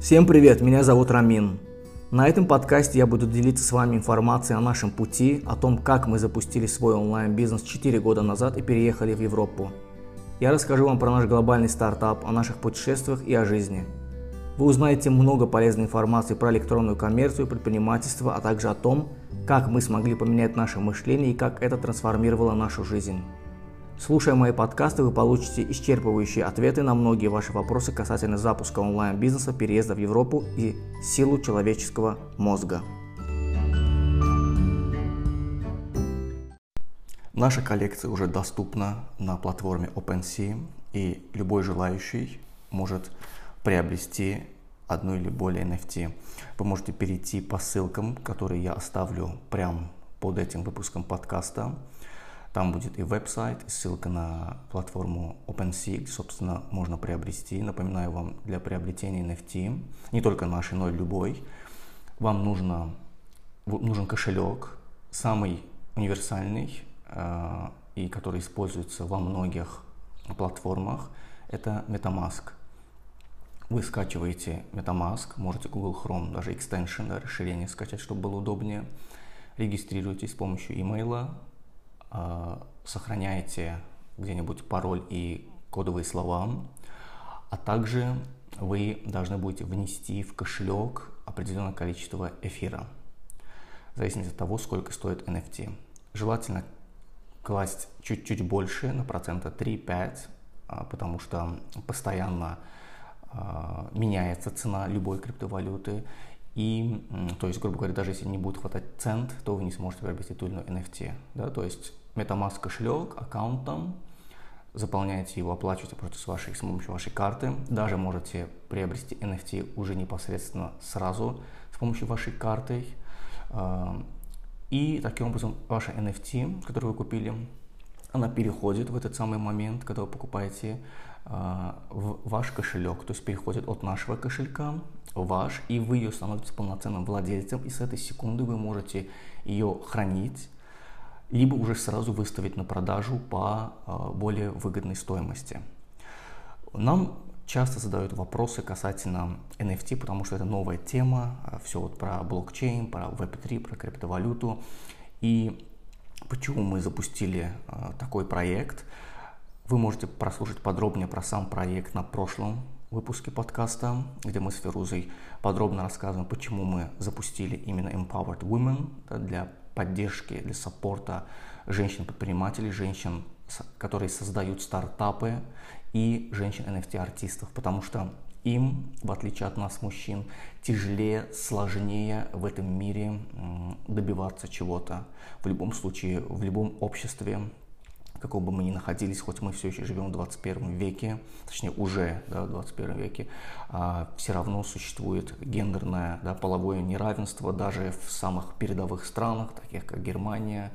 Всем привет, меня зовут Рамин. На этом подкасте я буду делиться с вами информацией о нашем пути, о том, как мы запустили свой онлайн-бизнес 4 года назад и переехали в Европу. Я расскажу вам про наш глобальный стартап, о наших путешествиях и о жизни. Вы узнаете много полезной информации про электронную коммерцию, предпринимательство, а также о том, как мы смогли поменять наше мышление и как это трансформировало нашу жизнь. Слушая мои подкасты, вы получите исчерпывающие ответы на многие ваши вопросы касательно запуска онлайн-бизнеса, переезда в Европу и силу человеческого мозга. Наша коллекция уже доступна на платформе OpenSea, и любой желающий может приобрести одну или более NFT. Вы можете перейти по ссылкам, которые я оставлю прямо под этим выпуском подкаста. Там будет и веб-сайт, и ссылка на платформу OpenSea, где, собственно, можно приобрести. Напоминаю вам, для приобретения NFT, не только нашей, но и любой, вам нужно, нужен кошелек, самый универсальный, э, и который используется во многих платформах, это MetaMask. Вы скачиваете MetaMask, можете Google Chrome, даже extension, да, расширение скачать, чтобы было удобнее. Регистрируйтесь с помощью имейла, сохраняете где-нибудь пароль и кодовые слова, а также вы должны будете внести в кошелек определенное количество эфира, в зависимости от того, сколько стоит NFT. Желательно класть чуть-чуть больше, на процента 3-5, а, потому что постоянно а, меняется цена любой криптовалюты, и, то есть, грубо говоря, даже если не будет хватать цент, то вы не сможете приобрести ту или иную NFT. Да? То есть MetaMask кошелек, аккаунтом, заполняете его, оплачиваете просто с, вашей, с помощью вашей карты. Даже можете приобрести NFT уже непосредственно сразу с помощью вашей карты. А, и таким образом ваша NFT, которую вы купили, она переходит в этот самый момент, когда вы покупаете а, в ваш кошелек, то есть переходит от нашего кошелька в ваш, и вы ее становитесь полноценным владельцем, и с этой секунды вы можете ее хранить, либо уже сразу выставить на продажу по а, более выгодной стоимости. Нам часто задают вопросы касательно NFT, потому что это новая тема, а, все вот про блокчейн, про Web3, про криптовалюту. И почему мы запустили такой проект – вы можете прослушать подробнее про сам проект на прошлом выпуске подкаста, где мы с Ферузой подробно рассказываем, почему мы запустили именно Empowered Women для поддержки, для саппорта женщин-предпринимателей, женщин, которые создают стартапы и женщин-NFT-артистов, потому что им, в отличие от нас, мужчин, тяжелее, сложнее в этом мире добиваться чего-то. В любом случае, в любом обществе какого бы мы ни находились, хоть мы все еще живем в 21 веке, точнее уже да, в 21 веке, а, все равно существует гендерное да, половое неравенство даже в самых передовых странах, таких как Германия,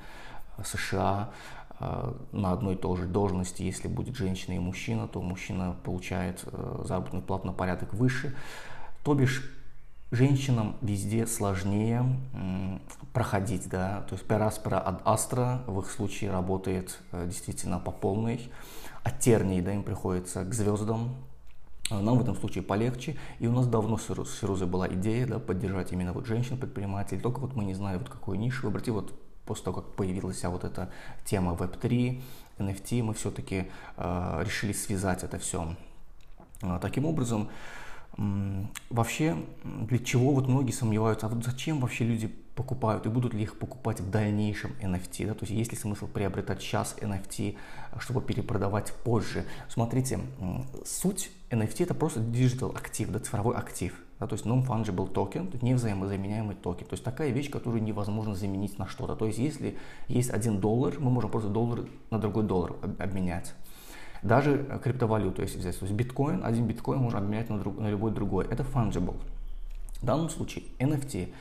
США, а, на одной и той же должности, если будет женщина и мужчина, то мужчина получает э, заработную плату на порядок выше. То бишь женщинам везде сложнее проходить, да, то есть пераспера от астра в их случае работает э, действительно по полной, от терний, да, им приходится к звездам, нам в этом случае полегче, и у нас давно с Фирузой была идея, да, поддержать именно вот женщин-предпринимателей, только вот мы не знали, вот какую нишу выбрать, и вот после того, как появилась вот эта тема Web3, NFT, мы все-таки э, решили связать это все. Э, таким образом, Вообще, для чего вот многие сомневаются, а вот зачем вообще люди покупают и будут ли их покупать в дальнейшем NFT, да, то есть есть ли смысл приобретать сейчас NFT, чтобы перепродавать позже. Смотрите, суть NFT это просто digital актив, да, цифровой актив, да, то есть non-fungible токен, невзаимозаменяемый токен, то есть такая вещь, которую невозможно заменить на что-то. То есть если есть один доллар, мы можем просто доллар на другой доллар обменять. Даже криптовалюту, если взять, то есть биткоин, один биткоин можно обменять на, друг, на любой другой. Это fungible. В данном случае NFT,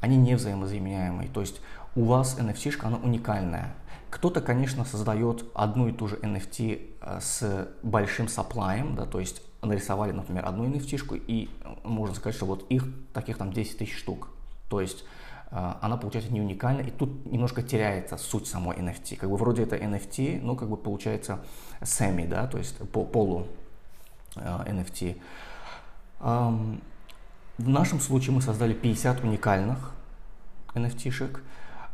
они не взаимозаменяемые. То есть у вас NFT-шка, она уникальная. Кто-то, конечно, создает одну и ту же NFT э, с большим саплаем, да, то есть нарисовали, например, одну NFT-шку, и можно сказать, что вот их таких там 10 тысяч штук. То есть она получается не уникальна, и тут немножко теряется суть самой NFT. Как бы вроде это NFT, но как бы получается semi, да, то есть по полу NFT. В нашем случае мы создали 50 уникальных NFT-шек.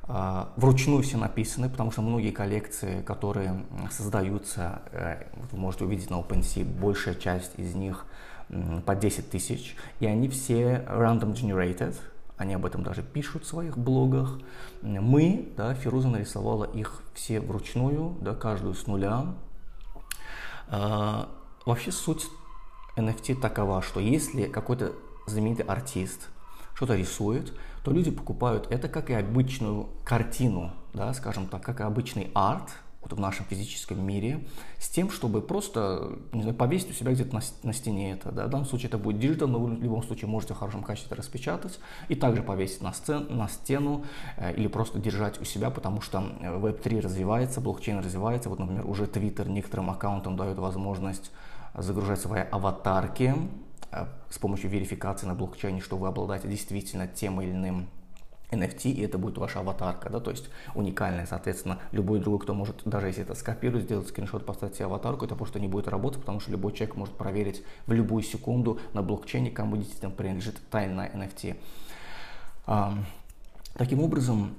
А, вручную все написаны, потому что многие коллекции, которые создаются, э, вы можете увидеть на OpenSea, большая часть из них по 10 тысяч, и они все random generated, они об этом даже пишут в своих блогах. Мы, да, Фируза нарисовала их все вручную, да, каждую с нуля. А, вообще суть NFT такова, что если какой-то знаменитый артист что-то рисует, то люди покупают это как и обычную картину, да, скажем так, как и обычный арт вот в нашем физическом мире, с тем, чтобы просто не знаю, повесить у себя где-то на, на стене это. Да. В данном случае это будет digital, но вы в любом случае можете в хорошем качестве распечатать и также повесить на, сцен, на стену э, или просто держать у себя, потому что Web3 развивается, блокчейн развивается. Вот, например, уже Twitter некоторым аккаунтам дает возможность загружать свои аватарки Э, с помощью верификации на блокчейне, что вы обладаете действительно тем или иным NFT, и это будет ваша аватарка, да, то есть уникальная, соответственно, любой другой, кто может, даже если это скопировать, сделать скриншот, поставить себе аватарку, это просто не будет работать, потому что любой человек может проверить в любую секунду на блокчейне, кому действительно принадлежит тайна NFT. Таким образом,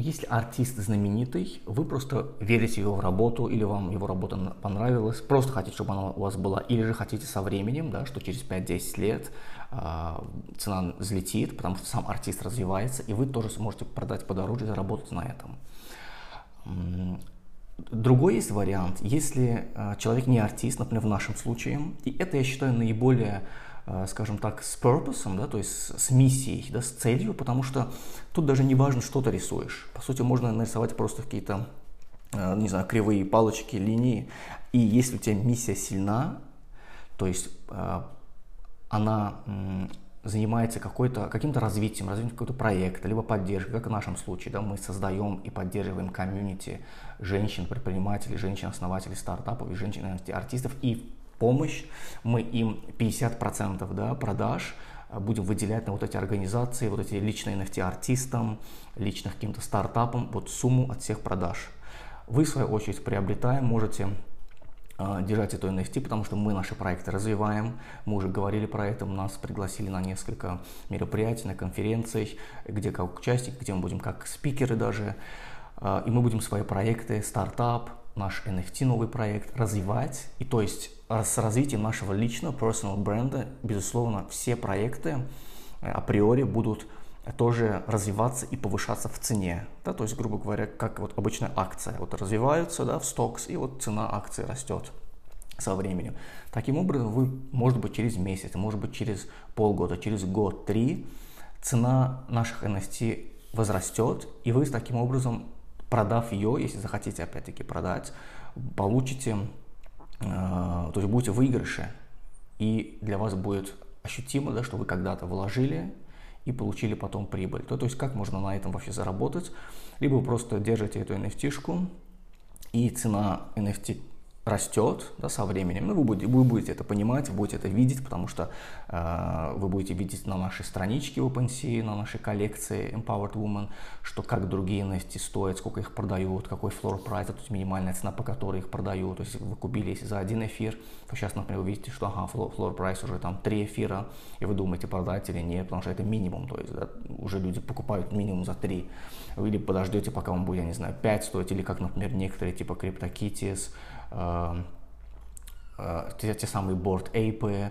если артист знаменитый, вы просто верите в его работу, или вам его работа понравилась, просто хотите, чтобы она у вас была, или же хотите со временем, да, что через 5-10 лет э, цена взлетит, потому что сам артист развивается, и вы тоже сможете продать подороже и заработать на этом. Другой есть вариант, если э, человек не артист, например, в нашем случае, и это, я считаю, наиболее скажем так, с purpose, да, то есть с миссией, да, с целью, потому что тут даже не важно, что ты рисуешь. По сути, можно нарисовать просто какие-то, э, не знаю, кривые палочки, линии. И если у тебя миссия сильна, то есть э, она занимается какой-то, каким-то развитием, развитием какого-то проекта, либо поддержкой, как в нашем случае, да, мы создаем и поддерживаем комьюнити женщин, предпринимателей, женщин-основателей стартапов и женщин-артистов, и помощь, мы им 50% да, продаж э, будем выделять на вот эти организации, вот эти личные NFT-артистам, личных каким-то стартапам, вот сумму от всех продаж. Вы, в свою очередь, приобретая, можете э, держать эту NFT, потому что мы наши проекты развиваем. Мы уже говорили про это, нас пригласили на несколько мероприятий, на конференций, где как участники, где мы будем как спикеры даже. Э, и мы будем свои проекты, стартап, наш NFT новый проект развивать. И то есть с развитием нашего личного personal бренда, безусловно, все проекты э, априори будут тоже развиваться и повышаться в цене. Да, то есть, грубо говоря, как вот обычная акция. Вот развиваются да, в стокс, и вот цена акции растет со временем. Таким образом, вы, может быть, через месяц, может быть, через полгода, через год, три, цена наших NFT возрастет, и вы таким образом, продав ее, если захотите опять-таки продать, получите а, то есть будете выигрыше, и для вас будет ощутимо, да, что вы когда-то вложили и получили потом прибыль. То, то есть как можно на этом вообще заработать? Либо вы просто держите эту NFT-шку, и цена NFT растет да, со временем. Ну, вы, будете, вы будете это понимать, вы будете это видеть, потому что э, вы будете видеть на нашей страничке OpenSea, на нашей коллекции Empowered Woman, что как другие NFT стоят, сколько их продают, какой floor price, то есть минимальная цена, по которой их продают. То есть вы купили если за один эфир, то сейчас, например, вы видите, что ага, floor, floor price уже там три эфира, и вы думаете, продать или нет, потому что это минимум, то есть да, уже люди покупают минимум за три. Вы или подождете, пока он будет, я не знаю, 5 стоить, или как, например, некоторые типа CryptoKitties, те, те самые борт эйпы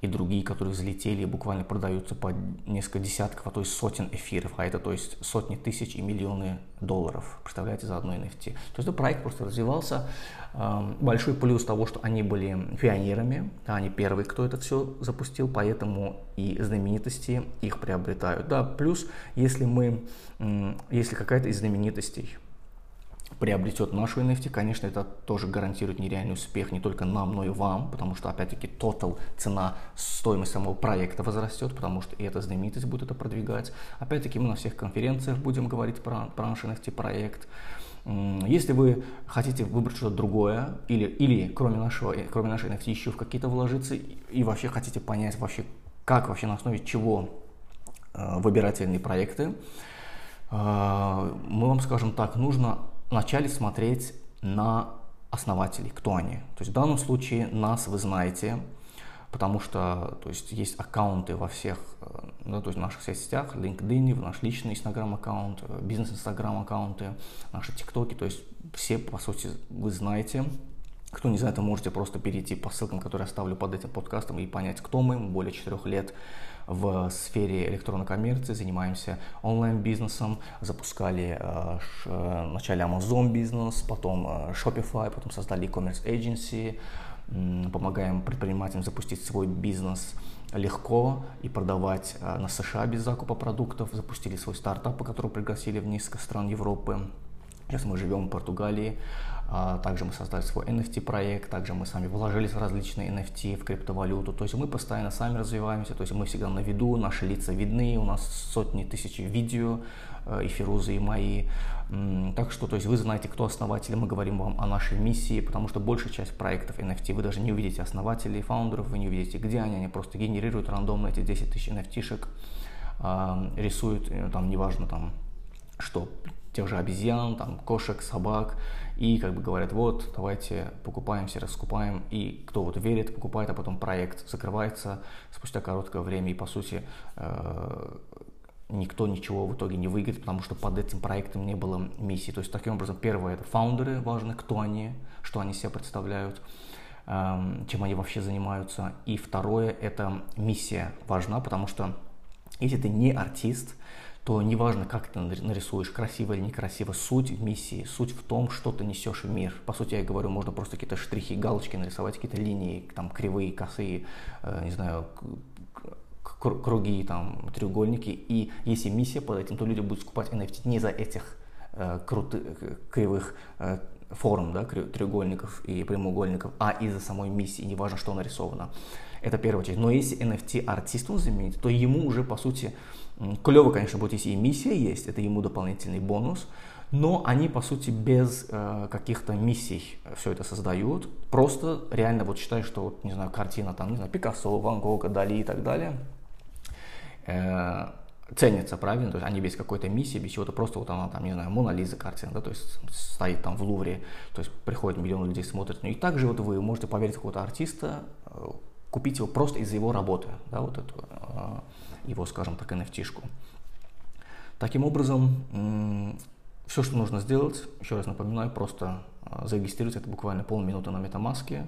и другие, которые взлетели буквально продаются по несколько десятков, а то есть сотен эфиров, а это то есть сотни тысяч и миллионы долларов, представляете, за одно NFT. То есть этот проект просто развивался. Эм, большой плюс того, что они были пионерами, они первые, кто это все запустил, поэтому и знаменитости их приобретают. Да, плюс, если мы, если какая-то из знаменитостей приобретет нашу NFT, конечно, это тоже гарантирует нереальный успех не только нам, но и вам, потому что, опять-таки, тотал цена, стоимость самого проекта возрастет, потому что и эта знаменитость будет это продвигать. Опять-таки, мы на всех конференциях будем говорить про, про наш NFT-проект. Если вы хотите выбрать что-то другое, или, или кроме, нашего, кроме нашей NFT еще в какие-то вложиться, и вообще хотите понять вообще, как вообще на основе чего э, выбирать отдельные проекты, э, мы вам скажем так, нужно вначале смотреть на основателей, кто они. То есть в данном случае нас вы знаете, потому что то есть, есть аккаунты во всех ну, то есть в наших соцсетях, LinkedIn, в наш личный Instagram аккаунт, бизнес Instagram аккаунты, наши ТикТоки, то есть все, по сути, вы знаете, кто не знает, вы можете просто перейти по ссылкам, которые я оставлю под этим подкастом и понять, кто мы. Более четырех лет в сфере электронной коммерции, занимаемся онлайн-бизнесом, запускали э, ш, вначале Amazon бизнес, потом э, Shopify, потом создали e-commerce agency, э, помогаем предпринимателям запустить свой бизнес легко и продавать э, на США без закупа продуктов, запустили свой стартап, по которому пригласили в несколько стран Европы. Сейчас мы живем в Португалии, а, также мы создали свой NFT-проект, также мы сами вложились в различные NFT, в криптовалюту. То есть мы постоянно сами развиваемся, то есть мы всегда на виду, наши лица видны, у нас сотни тысяч видео, э, и Фирузы, и мои. Так что, то есть вы знаете, кто основатели, мы говорим вам о нашей миссии, потому что большая часть проектов NFT вы даже не увидите основателей, фаундеров, вы не увидите, где они, они просто генерируют рандомно эти 10 тысяч NFT-шек, рисуют, э, там, неважно, там, что, тех же обезьян, там, кошек, собак, и как бы говорят, вот, давайте покупаемся, раскупаем, и кто вот верит, покупает, а потом проект закрывается спустя короткое время, и по сути э, никто ничего в итоге не выиграет, потому что под этим проектом не было миссии. То есть таким образом, первое это фаундеры, важно, кто они, что они себя представляют, эм, чем они вообще занимаются. И второе это миссия важна, потому что если ты не артист, то неважно, как ты нарисуешь, красиво или некрасиво, суть в миссии, суть в том, что ты несешь в мир. По сути, я говорю, можно просто какие-то штрихи, галочки нарисовать, какие-то линии, там, кривые, косые, э, не знаю, круги, там, треугольники. И если миссия под этим, то люди будут скупать NFT не за этих крутых, кривых э, форм, да, треугольников и прямоугольников, а из-за самой миссии, неважно, что нарисовано. Это первая часть. Но если NFT артисту заменить, то ему уже, по сути, клево, конечно, будет, если и миссия есть, это ему дополнительный бонус, но они, по сути, без э, каких-то миссий все это создают. Просто реально вот считай, что, вот, не знаю, картина там, не знаю, Пикассо, Ван Гога, Дали и так далее, э, ценятся, правильно? То есть они без какой-то миссии, без чего-то, просто вот она там, не знаю, Мона Лиза картина, да, то есть стоит там в Лувре, то есть приходит миллион людей, смотрят. Ну и также вот вы можете поверить какого-то артиста, э, купить его просто из-за его работы, да, вот эту, а, его, скажем так, NFT-шку. Таким образом, все, что нужно сделать, еще раз напоминаю, просто а, зарегистрировать это буквально полминуты на MetaMask.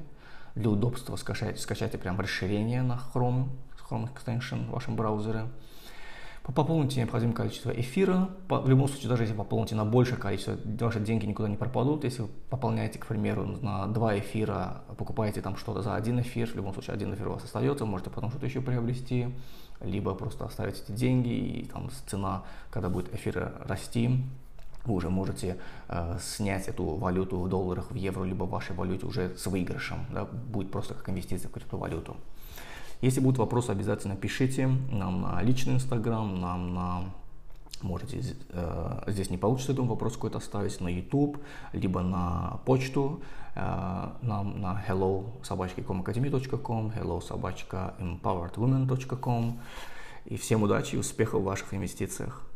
Для удобства скачайте, скачайте прям расширение на Chrome, Chrome Extension в вашем браузере – Пополните необходимое количество эфира. В любом случае, даже если пополните на большее количество, ваши деньги никуда не пропадут. Если вы пополняете, к примеру, на два эфира, покупаете там что-то за один эфир, в любом случае один эфир у вас остается, можете потом что-то еще приобрести, либо просто оставить эти деньги, и там цена, когда будет эфир расти, вы уже можете э, снять эту валюту в долларах, в евро, либо в вашей валюте уже с выигрышем. Да, будет просто как инвестиция в криптовалюту. Если будут вопросы, обязательно пишите нам на личный инстаграм, нам на можете э, здесь не получится, думаю, вопрос какой-то оставить на YouTube, либо на почту э, нам на hello собачка.comacademy.com, hello собачка empoweredwomen.com. И всем удачи и успехов в ваших инвестициях.